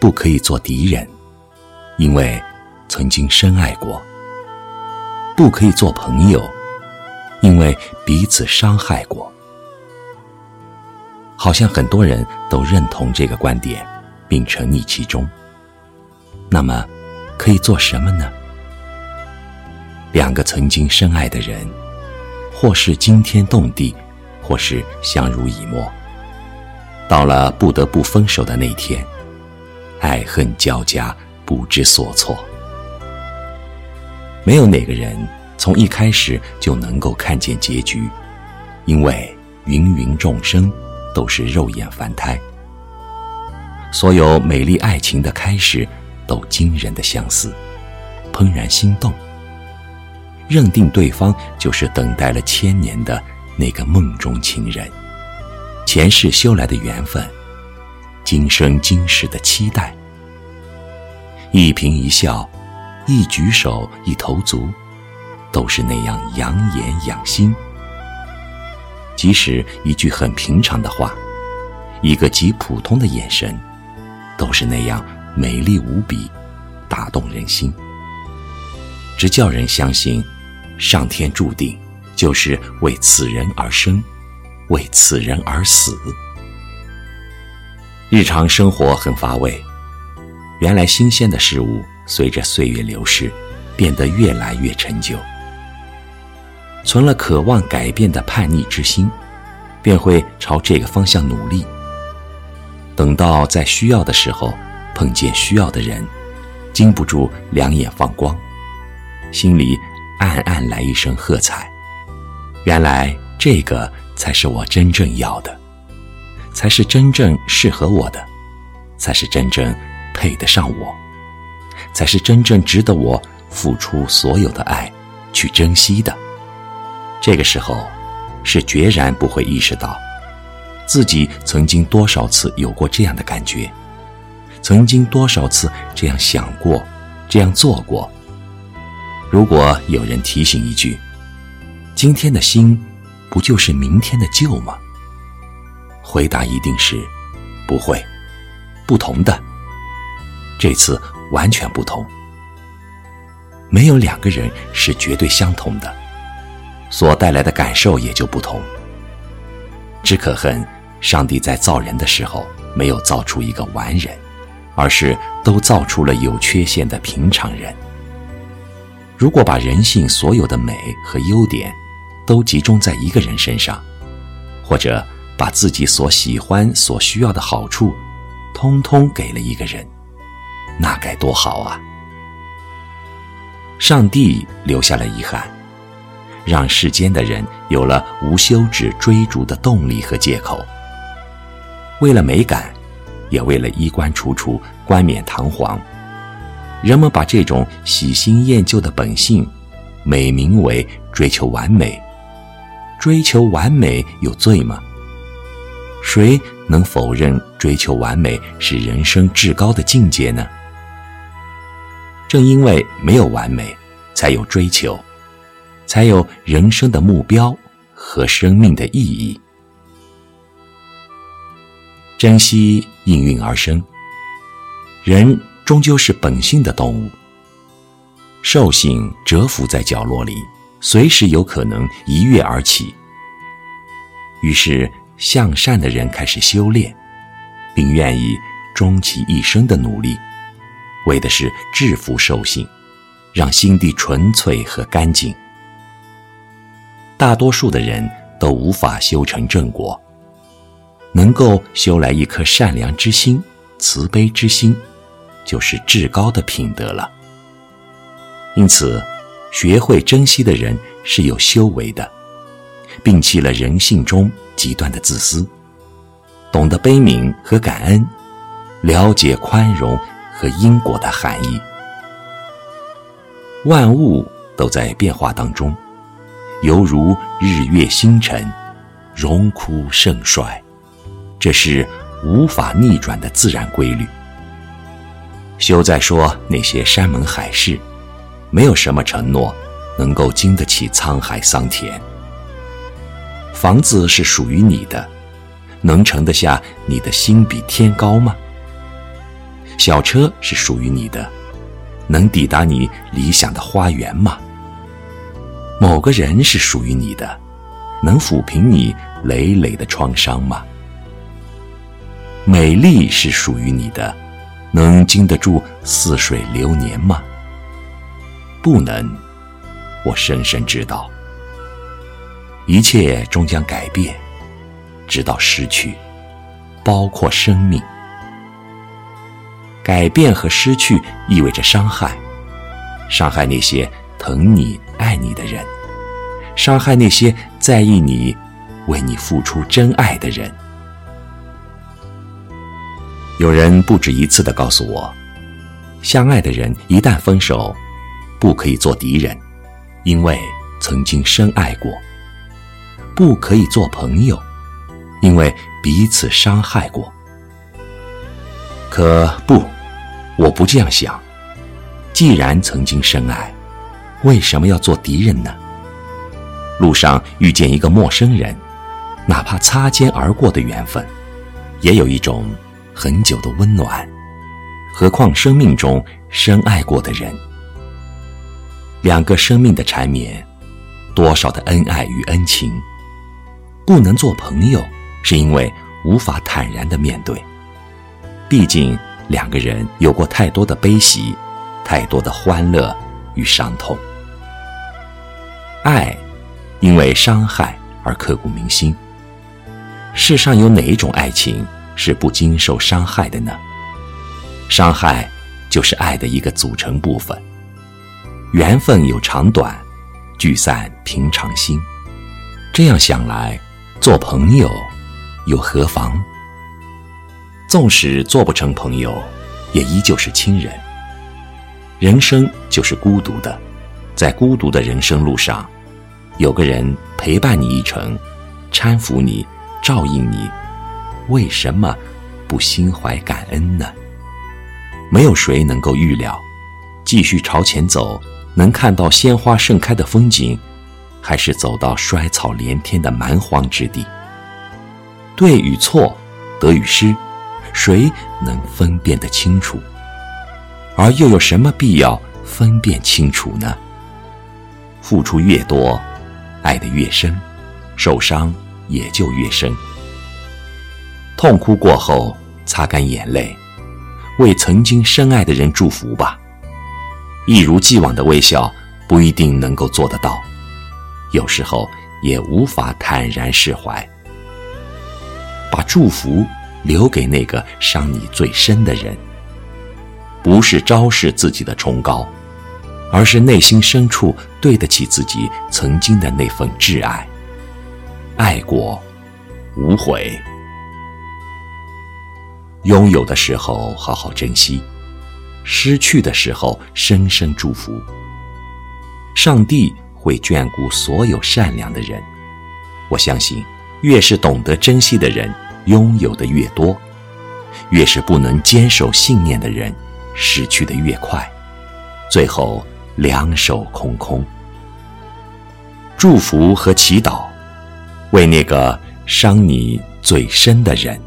不可以做敌人，因为曾经深爱过；不可以做朋友，因为彼此伤害过。好像很多人都认同这个观点，并沉溺其中。那么，可以做什么呢？两个曾经深爱的人，或是惊天动地，或是相濡以沫。到了不得不分手的那天，爱恨交加，不知所措。没有哪个人从一开始就能够看见结局，因为芸芸众生都是肉眼凡胎。所有美丽爱情的开始，都惊人的相似，怦然心动。认定对方就是等待了千年的那个梦中情人，前世修来的缘分，今生今世的期待。一颦一笑，一举手，一投足，都是那样养眼养心。即使一句很平常的话，一个极普通的眼神，都是那样美丽无比，打动人心，只叫人相信。上天注定就是为此人而生，为此人而死。日常生活很乏味，原来新鲜的事物随着岁月流逝，变得越来越陈旧。存了渴望改变的叛逆之心，便会朝这个方向努力。等到在需要的时候碰见需要的人，禁不住两眼放光，心里。暗暗来一声喝彩，原来这个才是我真正要的，才是真正适合我的，才是真正配得上我，才是真正值得我付出所有的爱去珍惜的。这个时候，是决然不会意识到，自己曾经多少次有过这样的感觉，曾经多少次这样想过，这样做过。如果有人提醒一句：“今天的心，不就是明天的旧吗？”回答一定是：不会，不同的。这次完全不同。没有两个人是绝对相同的，所带来的感受也就不同。只可恨上帝在造人的时候没有造出一个完人，而是都造出了有缺陷的平常人。如果把人性所有的美和优点，都集中在一个人身上，或者把自己所喜欢、所需要的好处，通通给了一个人，那该多好啊！上帝留下了遗憾，让世间的人有了无休止追逐的动力和借口。为了美感，也为了衣冠楚楚、冠冕堂皇。人们把这种喜新厌旧的本性，美名为追求完美。追求完美有罪吗？谁能否认追求完美是人生至高的境界呢？正因为没有完美，才有追求，才有人生的目标和生命的意义。珍惜应运而生，人。终究是本性的动物，兽性蛰伏在角落里，随时有可能一跃而起。于是，向善的人开始修炼，并愿意终其一生的努力，为的是制服兽性，让心地纯粹和干净。大多数的人都无法修成正果，能够修来一颗善良之心、慈悲之心。就是至高的品德了。因此，学会珍惜的人是有修为的，摒弃了人性中极端的自私，懂得悲悯和感恩，了解宽容和因果的含义。万物都在变化当中，犹如日月星辰，荣枯盛衰，这是无法逆转的自然规律。休再说那些山盟海誓，没有什么承诺能够经得起沧海桑田。房子是属于你的，能盛得下你的心比天高吗？小车是属于你的，能抵达你理想的花园吗？某个人是属于你的，能抚平你累累的创伤吗？美丽是属于你的，能经得住似水流年吗？不能，我深深知道，一切终将改变，直到失去，包括生命。改变和失去意味着伤害，伤害那些疼你、爱你的人，伤害那些在意你、为你付出真爱的人。有人不止一次的告诉我，相爱的人一旦分手，不可以做敌人，因为曾经深爱过；不可以做朋友，因为彼此伤害过。可不，我不这样想。既然曾经深爱，为什么要做敌人呢？路上遇见一个陌生人，哪怕擦肩而过的缘分，也有一种。很久的温暖，何况生命中深爱过的人。两个生命的缠绵，多少的恩爱与恩情，不能做朋友，是因为无法坦然的面对。毕竟两个人有过太多的悲喜，太多的欢乐与伤痛。爱，因为伤害而刻骨铭心。世上有哪一种爱情？是不经受伤害的呢？伤害就是爱的一个组成部分。缘分有长短，聚散平常心。这样想来，做朋友又何妨？纵使做不成朋友，也依旧是亲人。人生就是孤独的，在孤独的人生路上，有个人陪伴你一程，搀扶你，照应你。为什么不心怀感恩呢？没有谁能够预料，继续朝前走，能看到鲜花盛开的风景，还是走到衰草连天的蛮荒之地？对与错，得与失，谁能分辨得清楚？而又有什么必要分辨清楚呢？付出越多，爱得越深，受伤也就越深。痛哭过后，擦干眼泪，为曾经深爱的人祝福吧。一如既往的微笑不一定能够做得到，有时候也无法坦然释怀。把祝福留给那个伤你最深的人，不是昭示自己的崇高，而是内心深处对得起自己曾经的那份挚爱。爱过，无悔。拥有的时候好好珍惜，失去的时候深深祝福。上帝会眷顾所有善良的人。我相信，越是懂得珍惜的人，拥有的越多；越是不能坚守信念的人，失去的越快，最后两手空空。祝福和祈祷，为那个伤你最深的人。